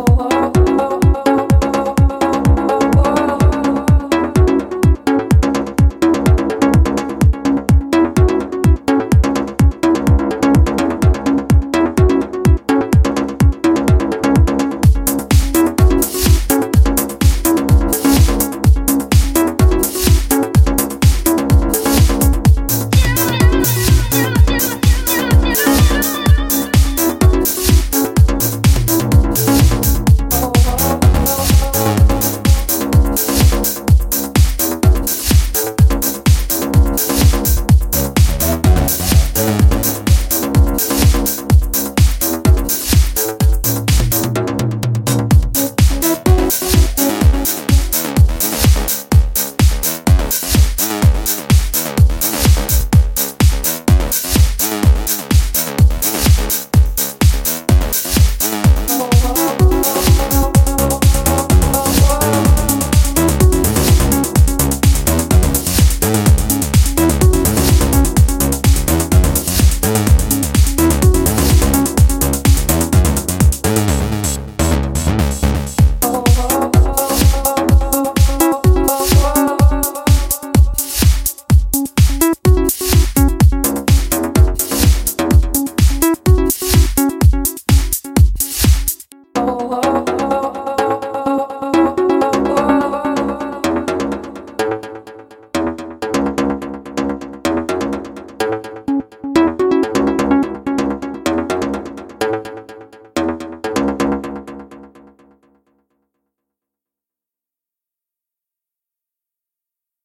oh.